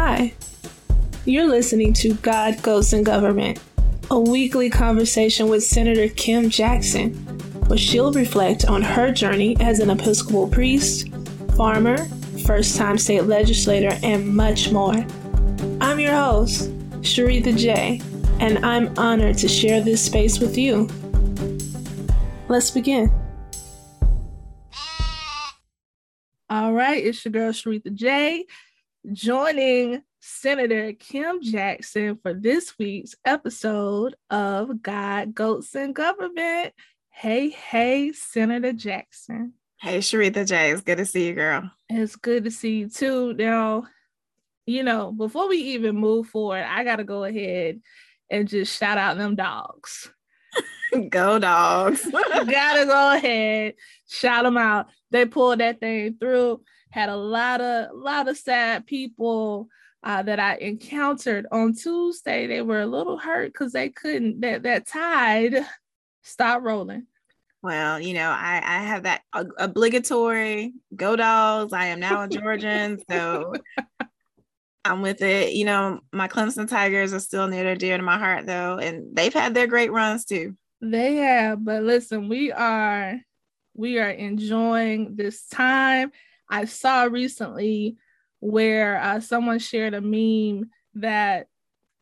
Hi, you're listening to God, Goats, and Government, a weekly conversation with Senator Kim Jackson, where she'll reflect on her journey as an Episcopal priest, farmer, first time state legislator, and much more. I'm your host, Sharitha J, and I'm honored to share this space with you. Let's begin. All right, it's your girl Sharitha J, joining Senator Kim Jackson for this week's episode of God, Goats, and Government. Hey, hey, Senator Jackson. Hey, Sharitha J, it's good to see you, girl. It's good to see you too. Now, you know, before we even move forward, I got to go ahead and just shout out them dogs. go dogs. Gotta go ahead, shout them out. They pulled that thing through. Had a lot of lot of sad people uh, that I encountered on Tuesday. They were a little hurt because they couldn't that that tide stop rolling. Well, you know, I I have that obligatory go dogs. I am now a Georgian, so I'm with it. You know, my Clemson Tigers are still near and dear to my heart, though, and they've had their great runs too. They have, but listen, we are we are enjoying this time. I saw recently where uh, someone shared a meme that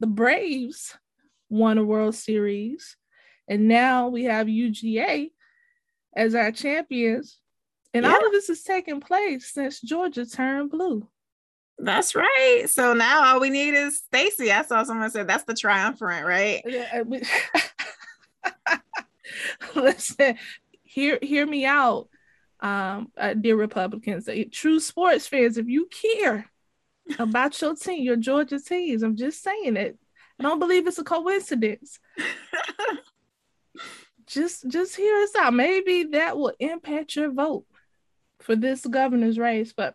the Braves won a World Series, and now we have UGA as our champions. And yeah. all of this is taking place since Georgia turned blue. That's right. So now all we need is Stacey. I saw someone said that's the triumphant, right? Yeah, Listen, hear hear me out, um, uh, dear Republicans, uh, true sports fans. If you care about your team, your Georgia teams, I'm just saying it. I don't believe it's a coincidence. just just hear us out. Maybe that will impact your vote for this governor's race. But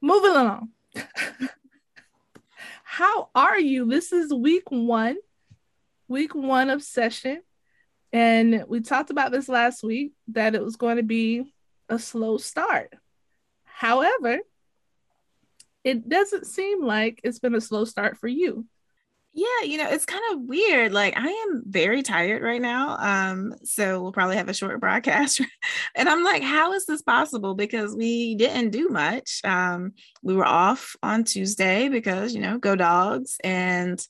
moving along. How are you? This is week one, week one of session. And we talked about this last week that it was going to be a slow start. However, it doesn't seem like it's been a slow start for you. Yeah, you know, it's kind of weird. Like I am very tired right now. Um, so we'll probably have a short broadcast. and I'm like, how is this possible? Because we didn't do much. Um, we were off on Tuesday because, you know, go dogs. And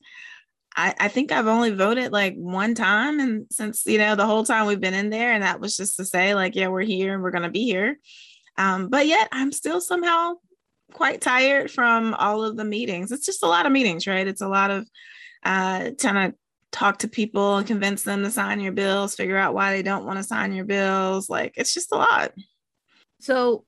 I, I think I've only voted like one time and since, you know, the whole time we've been in there, and that was just to say, like, yeah, we're here and we're gonna be here. Um, but yet I'm still somehow quite tired from all of the meetings. It's just a lot of meetings, right? It's a lot of uh, trying to talk to people and convince them to sign your bills, figure out why they don't want to sign your bills. Like it's just a lot. So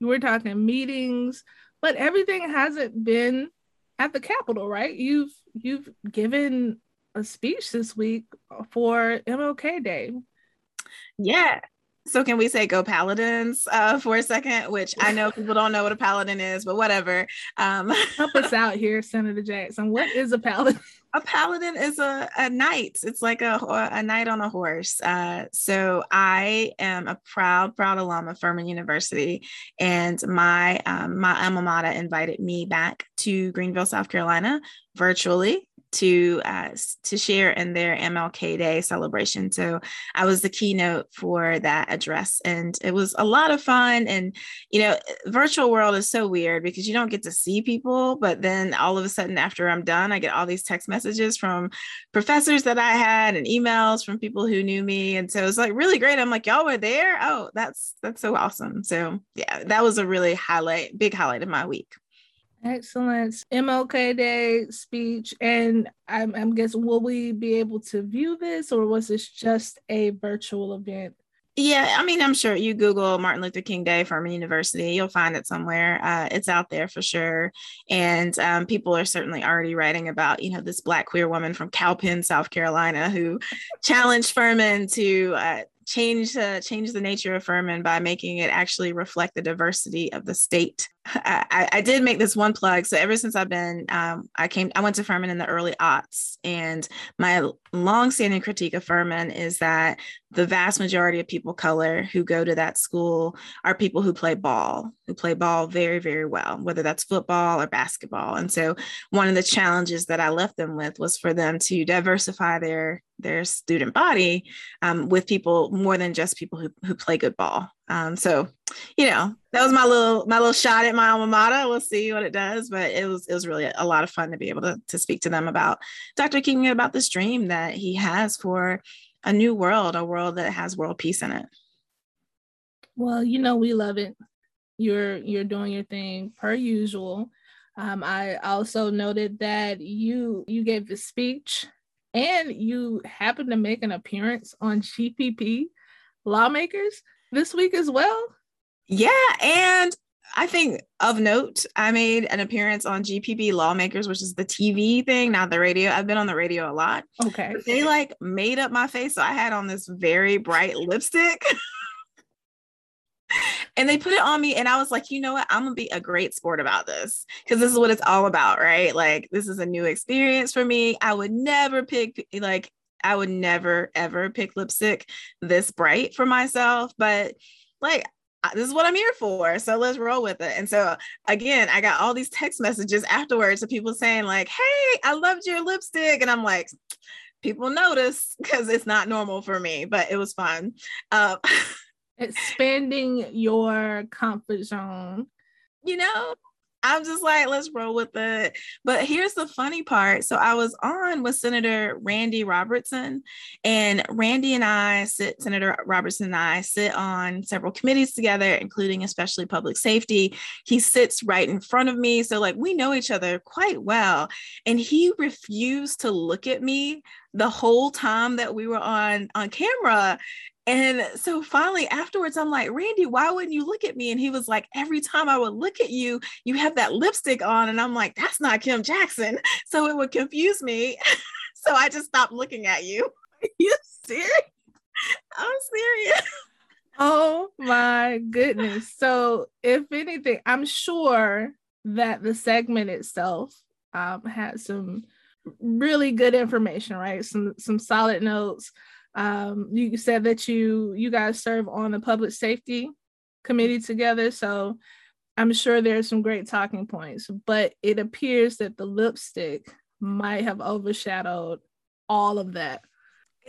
we're talking meetings, but everything hasn't been at the Capitol, right? You've you've given a speech this week for MLK Day. Yeah, so can we say go paladins uh, for a second? Which I know people don't know what a paladin is, but whatever. Um, Help us out here, Senator Jackson. What is a paladin? A paladin is a, a knight. It's like a, a knight on a horse. Uh, so I am a proud, proud alum of Furman University, and my um, my alma mater invited me back to Greenville, South Carolina, virtually to uh, to share in their MLK Day celebration. So I was the keynote for that address, and it was a lot of fun. And you know, virtual world is so weird because you don't get to see people, but then all of a sudden, after I'm done, I get all these text messages from professors that I had and emails from people who knew me, and so it's like really great. I'm like, y'all were there. Oh, that's that's so awesome. So yeah, that was a really highlight, big highlight of my week. Excellent. MLK Day speech. And I'm, I'm guessing, will we be able to view this or was this just a virtual event? Yeah, I mean, I'm sure you Google Martin Luther King Day Furman University, you'll find it somewhere. Uh, it's out there for sure. And um, people are certainly already writing about, you know, this Black queer woman from Cowpen, South Carolina, who challenged Furman to uh, change uh, change the nature of Furman by making it actually reflect the diversity of the state. I, I, did make this one plug. So ever since I've been, um, I came, I went to Furman in the early aughts, and my longstanding critique of Furman is that the vast majority of people color who go to that school are people who play ball, who play ball very, very well, whether that's football or basketball. And so one of the challenges that I left them with was for them to diversify their their student body um, with people more than just people who, who play good ball. Um, so, you know, that was my little my little shot at my alma mater. We'll see what it does, but it was it was really a lot of fun to be able to to speak to them about Dr. King about this dream that he has for a new world, a world that has world peace in it. Well, you know we love it. You're you're doing your thing per usual. Um, I also noted that you you gave the speech and you happened to make an appearance on GPB lawmakers this week as well. Yeah, and I think of note, I made an appearance on GPB Lawmakers, which is the TV thing, not the radio. I've been on the radio a lot. Okay. But they like made up my face. So I had on this very bright lipstick. and they put it on me and i was like you know what i'm gonna be a great sport about this because this is what it's all about right like this is a new experience for me i would never pick like i would never ever pick lipstick this bright for myself but like this is what I'm here for. So let's roll with it. And so again, I got all these text messages afterwards of people saying, like, hey, I loved your lipstick. And I'm like, people notice because it's not normal for me, but it was fun. Uh, expanding your comfort zone. You know, I'm just like, let's roll with it. But here's the funny part. So I was on with Senator Randy Robertson, and Randy and I sit, Senator Robertson and I sit on several committees together, including especially public safety. He sits right in front of me. So, like, we know each other quite well. And he refused to look at me the whole time that we were on on camera and so finally, afterwards, I'm like, Randy, why wouldn't you look at me? And he was like, Every time I would look at you, you have that lipstick on. And I'm like, That's not Kim Jackson. So it would confuse me. so I just stopped looking at you. Are you serious? I'm serious. Oh my goodness. So, if anything, I'm sure that the segment itself um, had some really good information, right? Some some solid notes um, you said that you you guys serve on the public safety committee together, so I'm sure there's some great talking points. But it appears that the lipstick might have overshadowed all of that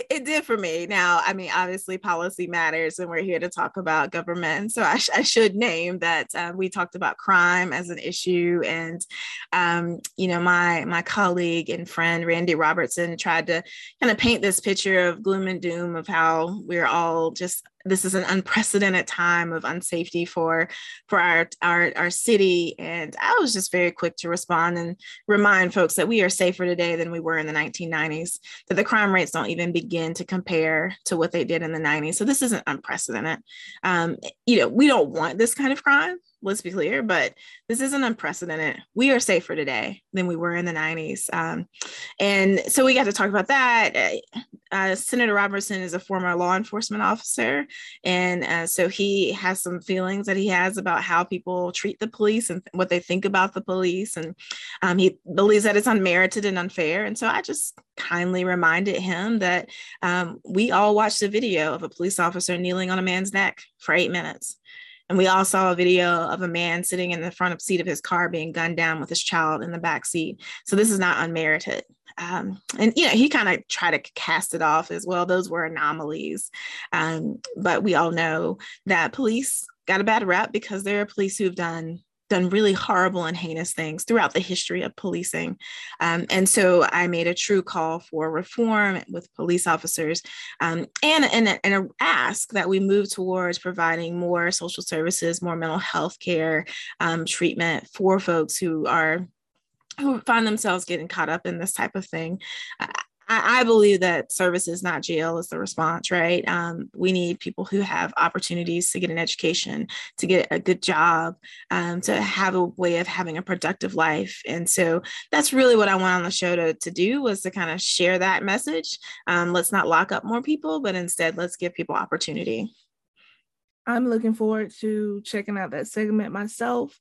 it did for me. Now, I mean, obviously, policy matters, and we're here to talk about government. So I, sh- I should name that uh, we talked about crime as an issue, and um, you know, my my colleague and friend Randy Robertson tried to kind of paint this picture of gloom and doom of how we're all just this is an unprecedented time of unsafety for for our, our our city. And i was just very quick to respond and remind folks that we are safer today than we were in the 1990s that the crime rates don't even begin to compare to what they did in the 90s so this isn't unprecedented. Um, you know we don't want this kind of crime let's be clear, but this isn't unprecedented. We are safer today than we were in the 90s. Um, and so we got to talk about that. Uh, uh, Senator Robertson is a former law enforcement officer. And uh, so he has some feelings that he has about how people treat the police and what they think about the police. And um, he believes that it's unmerited and unfair. And so I just kindly reminded him that um, we all watched a video of a police officer kneeling on a man's neck for eight minutes. And we all saw a video of a man sitting in the front of seat of his car being gunned down with his child in the back seat. So this is not unmerited. Um, and you know, he kind of tried to cast it off as well. Those were anomalies. Um, but we all know that police got a bad rap because there are police who've done done really horrible and heinous things throughout the history of policing. Um, and so I made a true call for reform with police officers um, and, and, and a ask that we move towards providing more social services, more mental health care um, treatment for folks who are who find themselves getting caught up in this type of thing. I, I believe that service is not jail is the response, right? Um, we need people who have opportunities to get an education, to get a good job, um, to have a way of having a productive life. And so that's really what I want on the show to, to do was to kind of share that message. Um, let's not lock up more people, but instead let's give people opportunity. I'm looking forward to checking out that segment myself.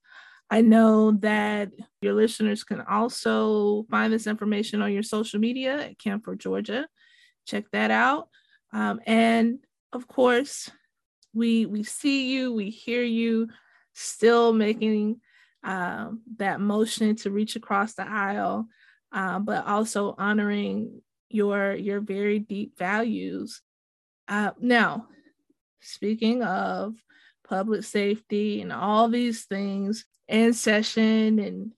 I know that your listeners can also find this information on your social media at Kim for Georgia. Check that out. Um, and of course, we we see you, we hear you, still making um, that motion to reach across the aisle, uh, but also honoring your your very deep values. Uh, now, speaking of public safety and all these things in session, and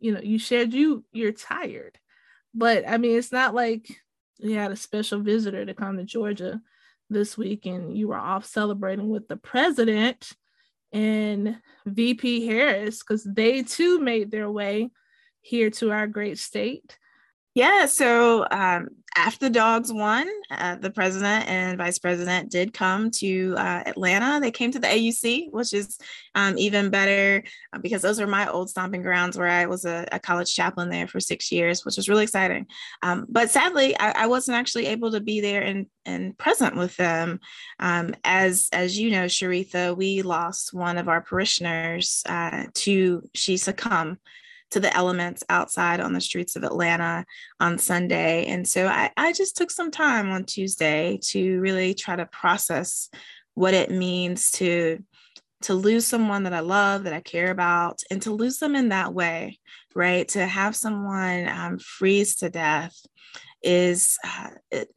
you know, you shared you you're tired, but I mean, it's not like you had a special visitor to come to Georgia this week and you were off celebrating with the president and VP Harris because they too made their way here to our great state. Yeah, so um, after the dogs won, uh, the president and vice president did come to uh, Atlanta. They came to the AUC, which is um, even better uh, because those are my old stomping grounds where I was a, a college chaplain there for six years, which was really exciting. Um, but sadly, I, I, wasn't actually able to be there and, and present with them. Um, as as you know, Sharitha, we lost one of our parishioners uh, to she succumbed to the elements outside on the streets of Atlanta on Sunday. And so I, I just took some time on Tuesday to really try to process what it means to to lose someone that I love, that I care about, and to lose them in that way, right? To have someone um, freeze to death is uh, it,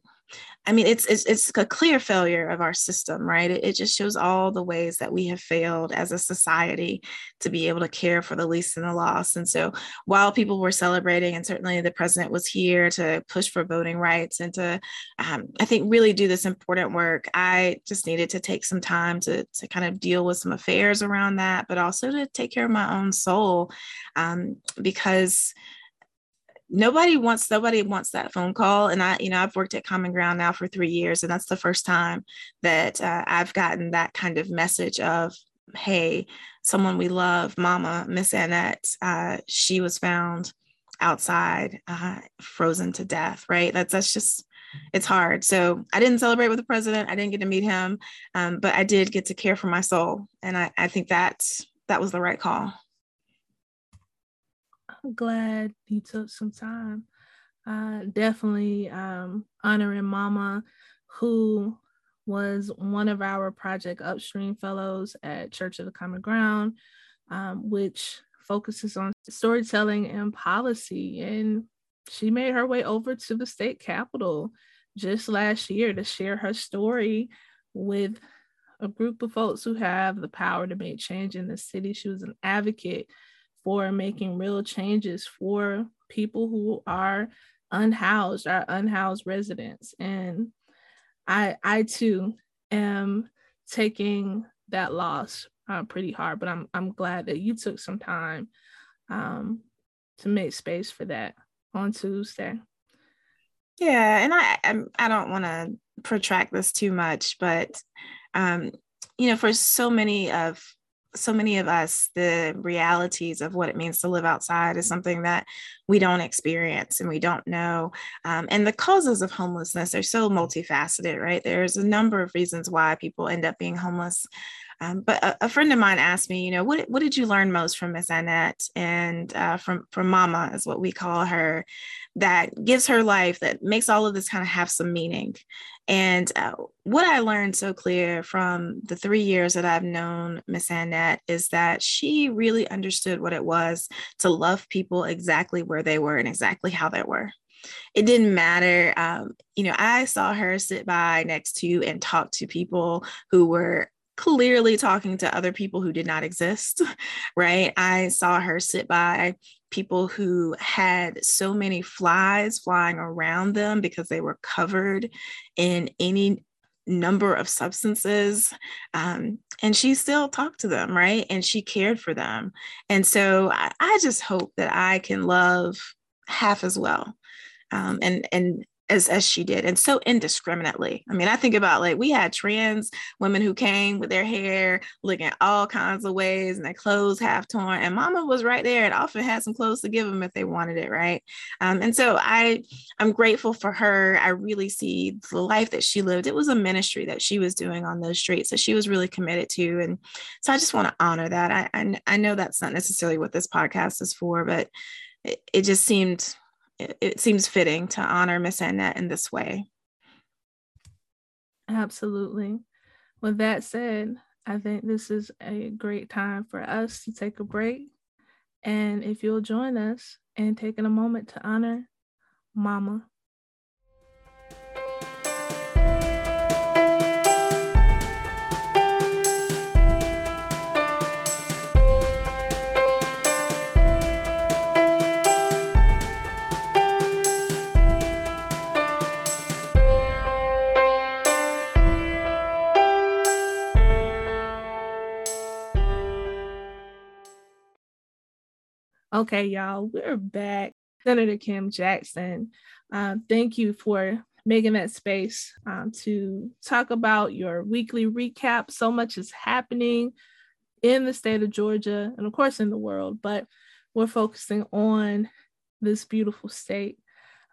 I mean, it's, it's it's a clear failure of our system, right? It, it, just shows all the ways that we have failed as a society to be able to care for the least and the lost. And so, while people were celebrating, and certainly the president was here to push for voting rights and to, um, I think, really do this important work, I just needed to take some time to to kind of deal with some affairs around that, but also to take care of my own soul, um, because nobody wants nobody wants that phone call. And i you know i've worked at common ground now for three years and that's the first time that uh, i've gotten that kind of message of hey someone we love mama miss annette uh, she was found outside uh, frozen to death right? That's that's just it's hard. So i didn't celebrate with the president. I didn't get to meet him um, but i did get to care for my soul. And i, I think that that was the right call glad you took some time. Uh, definitely um, honoring Mama, who was one of our Project Upstream Fellows at Church of the Common Ground, um, which focuses on storytelling and policy. And she made her way over to the state capitol just last year to share her story with a group of folks who have the power to make change in the city. She was an advocate for making real changes for people who are unhoused, our unhoused residents. And I, I too am taking that loss uh, pretty hard, but I'm, I'm glad that you took some time um, to make space for that on Tuesday. Yeah, and I I'm, I don't want to protract this too much, but um, you know, for so many of so many of us, the realities of what it means to live outside is something that we don't experience and we don't know. Um, and the causes of homelessness are so multifaceted, right? There's a number of reasons why people end up being homeless. Um, but a, a, friend of mine asked me, you know, what, what did you learn most from Miss Annette and uh, from from Mama is what we call her, that gives her life that makes all of this kind of have some meaning. And uh, what I learned so clear from the three years that I've known Miss Annette is that she really understood what it was to love people exactly where they were and exactly how they were it didn't matter. Um, you know, I saw her sit by next to and talk to people who were clearly talking to other people who did not exist, right? I saw her sit by people who had so many flies flying around them because they were covered in any number of substances. Um, and she still talked to them, right? And she cared for them. And so I, I just hope that I can love half as well. Um, and and as as she did and so indiscriminately. I mean i think about like we had trans women who came with their hair looking all kinds of ways and their clothes half torn and mama was right there and often had some clothes to give them if they wanted it right? Um, and so i i'm grateful for her. I really see the life that she lived. It was a ministry that she was doing on those streets that she was really committed to and so i just want to honor that. I i, I know that's not necessarily what this podcast is for but it, it just seemed it, it seems fitting to honor Miss Annette in this way. Absolutely. With that said, I think this is a great time for us to take a break. And if you'll join us in taking a moment to honor Mama. Okay, y'all, we're back. Senator Kim Jackson, uh, thank you for making that space um, to talk about your weekly recap. So much is happening in the state of Georgia and, of course, in the world, but we're focusing on this beautiful state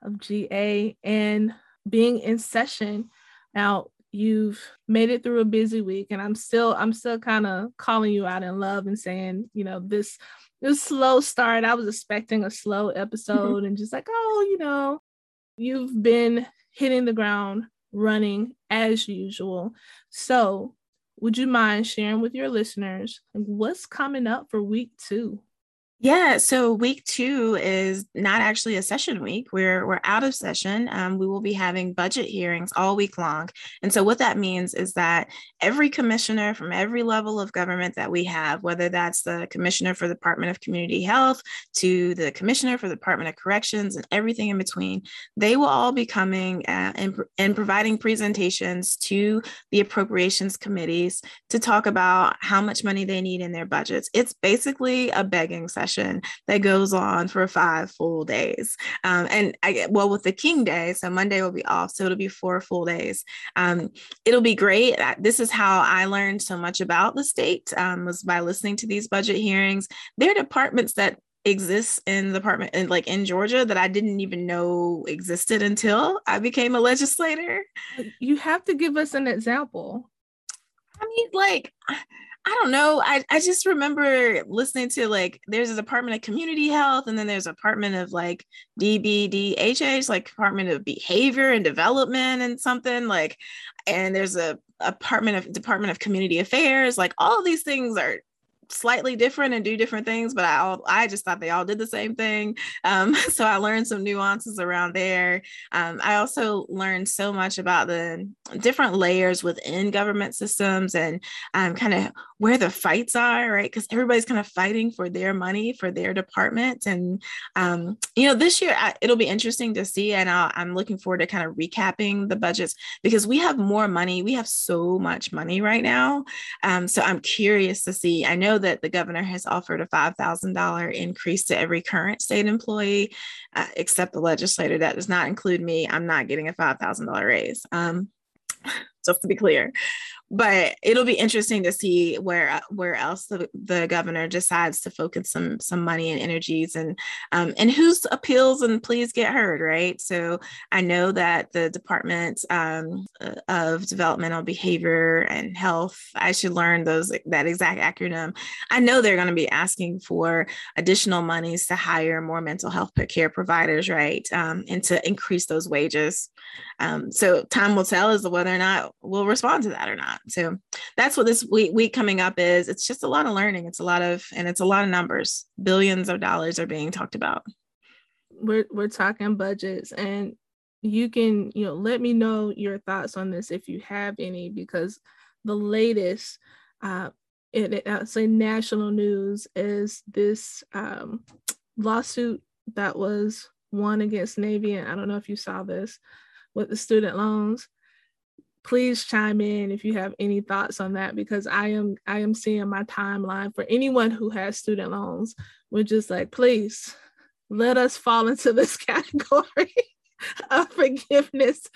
of GA and being in session. Now, you've made it through a busy week and i'm still i'm still kind of calling you out in love and saying you know this this slow start. I was expecting a slow episode and just like oh you know you've been hitting the ground running as usual. So would you mind sharing with your listeners what's coming up for week two yeah, so week two is not actually a session week. We're we're out of session. Um, we will be having budget hearings all week long, and so what that means is that every commissioner from every level of government that we have, whether that's the commissioner for the Department of Community Health to the commissioner for the Department of Corrections and everything in between, they will all be coming uh, and, and providing presentations to the appropriations committees to talk about how much money they need in their budgets. It's basically a begging session session that goes on for five full days. Um, and I get well with the King Day, so Monday will be off, so it'll be four full days. Um, it'll be great. This is how I learned so much about the state um, was by listening to these budget hearings. There are departments that exists in the department and like in Georgia that I didn't even know existed until I became a legislator. You have to give us an example. I mean, like I don't know. I, I just remember listening to like there's a department of community health and then there's a department of like DBDHH, like Department of Behavior and Development and something like, and there's a, department of Department of Community Affairs. Like all of these things are slightly different and do different things, but I all, I just thought they all did the same thing. Um, so I learned some nuances around there. Um, I also learned so much about the different layers within government systems and um, kind of where the fights are, right? Because everybody's kind of fighting for their money for their department. And, um, you know, this year I, it'll be interesting to see. And i I'm looking forward to kind of recapping the budgets because we have more money. We have so much money right now. Um, so I'm curious to see. I know that the governor has offered a $5,000 increase to every current state employee, uh, except the legislator. That does not include me. I'm not getting a $5,000 raise. Um, just to be clear. But it'll be interesting to see where where else the, the governor decides to focus some some money and energies and um, and whose appeals and pleas get heard right? So i know that the department um, of developmental behavior and health i should learn those that exact acronym. I know they're going to be asking for additional monies to hire more mental health care providers right? Um, and to increase those wages. Um, so time will tell as to whether or not we'll respond to that or not so that's what this week, week coming up is. It's just a lot of learning. It's a lot of, and it's a lot of numbers. Billions of dollars are being talked about. We're we're talking budgets, and you can you know let me know your thoughts on this if you have any, because the latest. Uh, it, uh, say national news is this um, lawsuit that was won against Navient. And I don't know if you saw this with the student loans please chime in if you have any thoughts on that because I am I am seeing my timeline for anyone who has student loans. We're just like, please let us fall into this category. of forgiveness,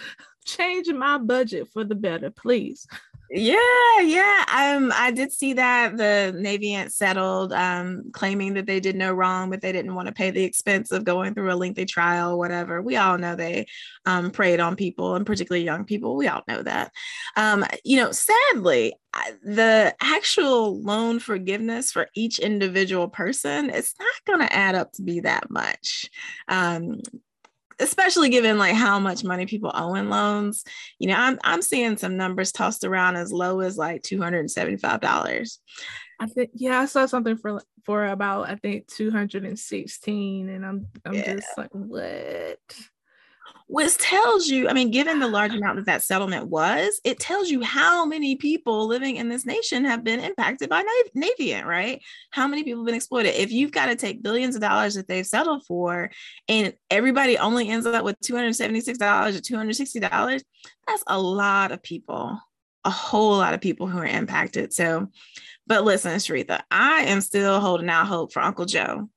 change my budget for the better, please. Yeah, yeah. Um, I did see that the Navy Navient settled, um, claiming that they did no wrong, but they didn't want to pay the expense of going through a lengthy trial, whatever. We all know they um, preyed on people, and particularly young people. We all know that. Um, you know, sadly, the actual loan forgiveness for each individual person, it's not going to add up to be that much. Um, especially given like how much money people owe in loans. You know, I'm I'm seeing some numbers tossed around as low as like two hundred and seventy five dollars. I think yeah, I saw something for for about I think two hundred and sixteen, and I'm I'm yeah. just like what which tells you, I mean, given the large amount that that settlement was, it tells you how many people living in this nation have been impacted by Navient, right? How many people have been exploited. If you've got to take billions of dollars that they've settled for, and everybody only ends up with $276 or $260, that's a lot of people, a whole lot of people who are impacted. So, but listen, Sharitha, I am still holding out hope for Uncle Joe.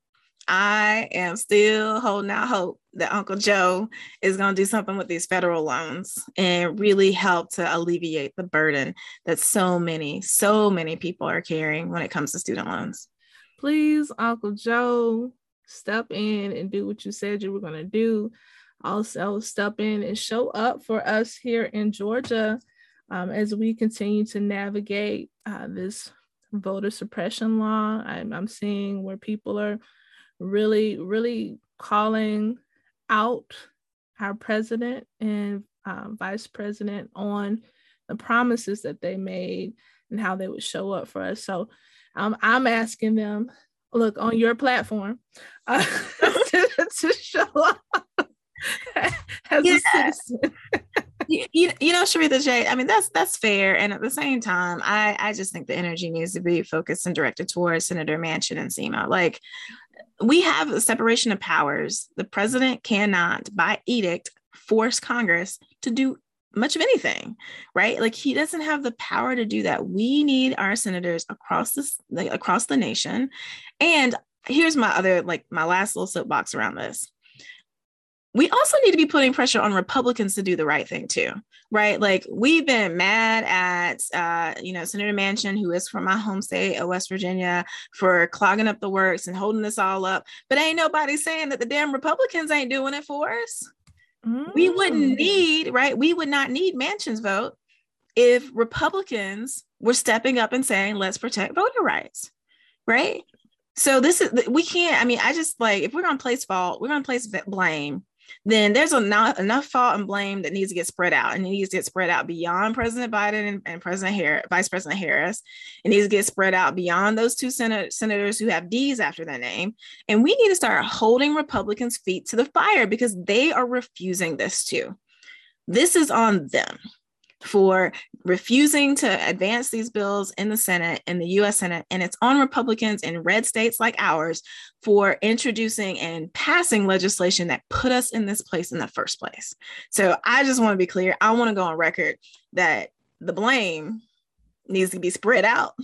I am still holding out hope that Uncle Joe is going to do something with these federal loans and really help to alleviate the burden that so many, so many people are carrying when it comes to student loans. Please, Uncle Joe, step in and do what you said you were going to do. Also, step in and show up for us here in Georgia um, as we continue to navigate uh, this voter suppression law. I'm, I'm seeing where people are really, really calling out our president and uh, vice president on the promises that they made and how they would show up for us. So um, I'm asking them, look, on your platform, uh, to, to, show up as yeah. a citizen. you, you, know, Sharitha J, I mean, that's that's fair. And at the same time, I, I just think the energy needs to be focused and directed towards Senator Manchin and Sinema. Like, we have a separation of powers. The president cannot, by edict, force Congress to do much of anything, right? Like he doesn't have the power to do that. We need our senators across this, like, across the nation. And here's my other, like my last little soapbox around this we also need to be putting pressure on Republicans to do the right thing too, right? Like we've been mad at, uh, you know, Senator Manchin, who is from my home state of West Virginia, for clogging up the works and holding this all up. But ain't nobody saying that the damn Republicans ain't doing it for us. Mm. We wouldn't mm. need, right? We would not need Manchin's vote if Republicans were stepping up and saying, let's protect voter rights, right? So this is we can't. I mean, I just like if we're gonna place fault, we're gonna place blame then there's enough, enough fault and blame that needs to get spread out and it needs to get spread out beyond President Biden and, and President Harris, Vice President Harris. It needs to get spread out beyond those two senat- senators who have D's after their name. And we need to start holding Republicans' feet to the fire because they are refusing this too. This is on them for refusing to advance these bills in the Senate, in the US Senate, and it's on Republicans in red states like ours for introducing and passing legislation that put us in this place in the first place. So I just want to be clear. I want to go on record that the blame needs to be spread out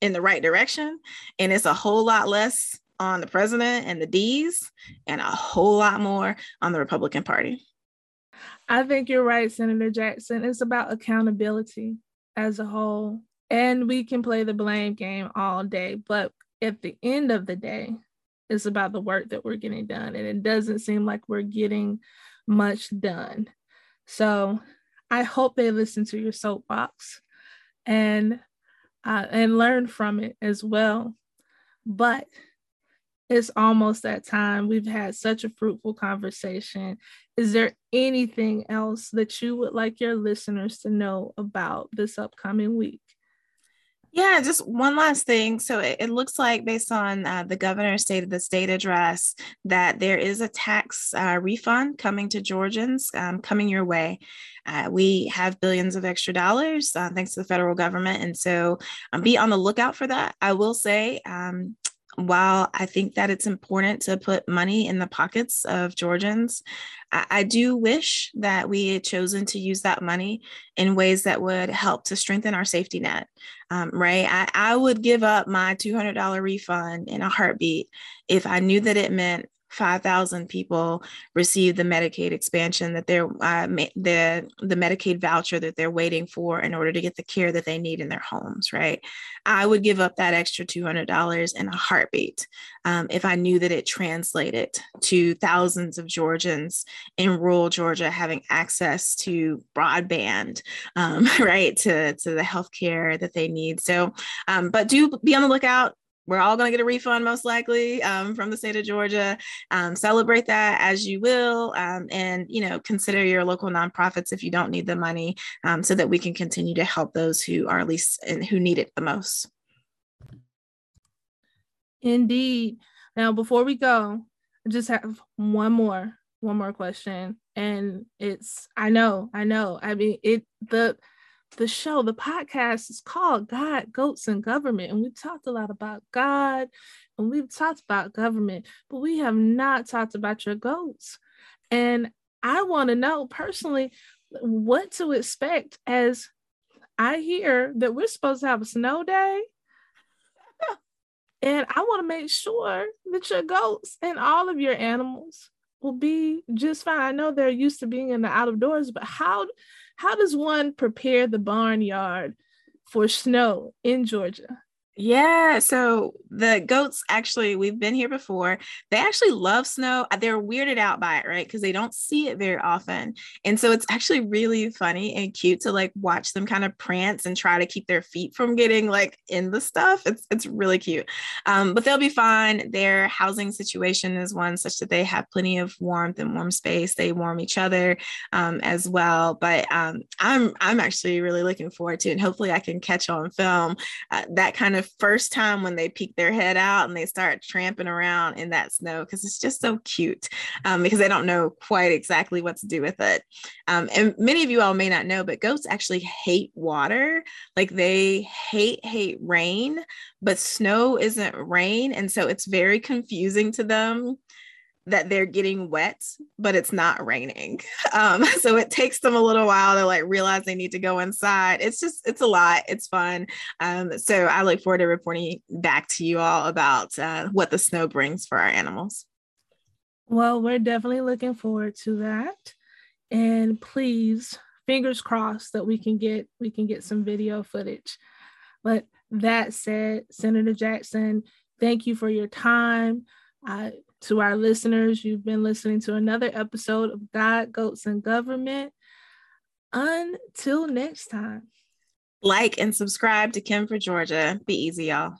in the right direction, and it's a whole lot less on the president and the D's, and a whole lot more on the Republican Party. I think you're right, Senator Jackson. It's about accountability as a whole. And we can play the blame game all day, but at the end of the day, it's about the work that we're getting done. And it doesn't seem like we're getting much done. So I hope they listen to your soapbox and uh, and learn from it as well. But it's almost that time. We've had such a fruitful conversation. Is there anything else that you would like your listeners to know about this upcoming week? Yeah, just one last thing. So it, it looks like, based on uh, the governor's state of the state address, that there is a tax uh, refund coming to Georgians, um, coming your way. Uh, we have billions of extra dollars uh, thanks to the federal government. And so um, be on the lookout for that. I will say, um, while I think that it's important to put money in the pockets of Georgians, I, I, do wish that we had chosen to use that money in ways that would help to strengthen our safety net. Um, right? I, I would give up my $200 refund in a heartbeat if I knew that it meant 5,000 people receive the Medicaid expansion that they're uh, the the Medicaid voucher that they're waiting for in order to get the care that they need in their homes. Right, I would give up that extra $200 in a heartbeat um, if I knew that it translated to thousands of Georgians in rural Georgia having access to broadband, um, right, to to the health care that they need. So, um, but do be on the lookout we're all going to get a refund most likely um, from the state of georgia. Um, celebrate that as you will um, and you know consider your local nonprofits if you don't need the money um, so that we can continue to help those who are least and who need it the most. Indeed. Now before we go i just have one more one more question and it's i know i know. I mean it the the show, the podcast is called God, Goats, and Government. And we've talked a lot about God and we've talked about government, but we have not talked about your goats. And I want to know personally what to expect as I hear that we're supposed to have a snow day. and I want to make sure that your goats and all of your animals will be just fine. I know they're used to being in the out of doors, but how how does one prepare the barnyard for snow in Georgia? Yeah, so the goats actually, we've been here before. They actually love snow. Uh, they're weirded out by it, right? Because they don't see it very often. And so it's actually really funny and cute to like watch them kind of prance and try to keep their feet from getting like in the stuff. It's it's really cute. Um, but they'll be fine. Their housing situation is one such that they have plenty of warmth and warm space. They warm each other um, as well. But um, I'm I'm actually really looking forward to it. And hopefully I can catch on film uh, that kind of first time when they peek their head out and they start tramping around in that snow because it's just so cute um, because they don't know quite exactly what to do with it. Um, and many of you all may not know, but goats actually hate water. Like they hate, hate rain, but snow isn't rain. And so it's very confusing to them that they're getting wet, but it's not raining. Um, so it takes them a little while to like realize they need to go inside. It's just, it's a lot. It's fun. Um, so I look forward to reporting back to you all about uh, what the snow brings for our animals. Well, we're definitely looking forward to that. And please, fingers crossed that we can get we can get some video footage. But that said, Senator Jackson, thank you for your time. Uh, to our listeners, you've been listening to another episode of God, Goats, and Government. Until next time. Like and subscribe to Kim for Georgia. Be easy, y'all.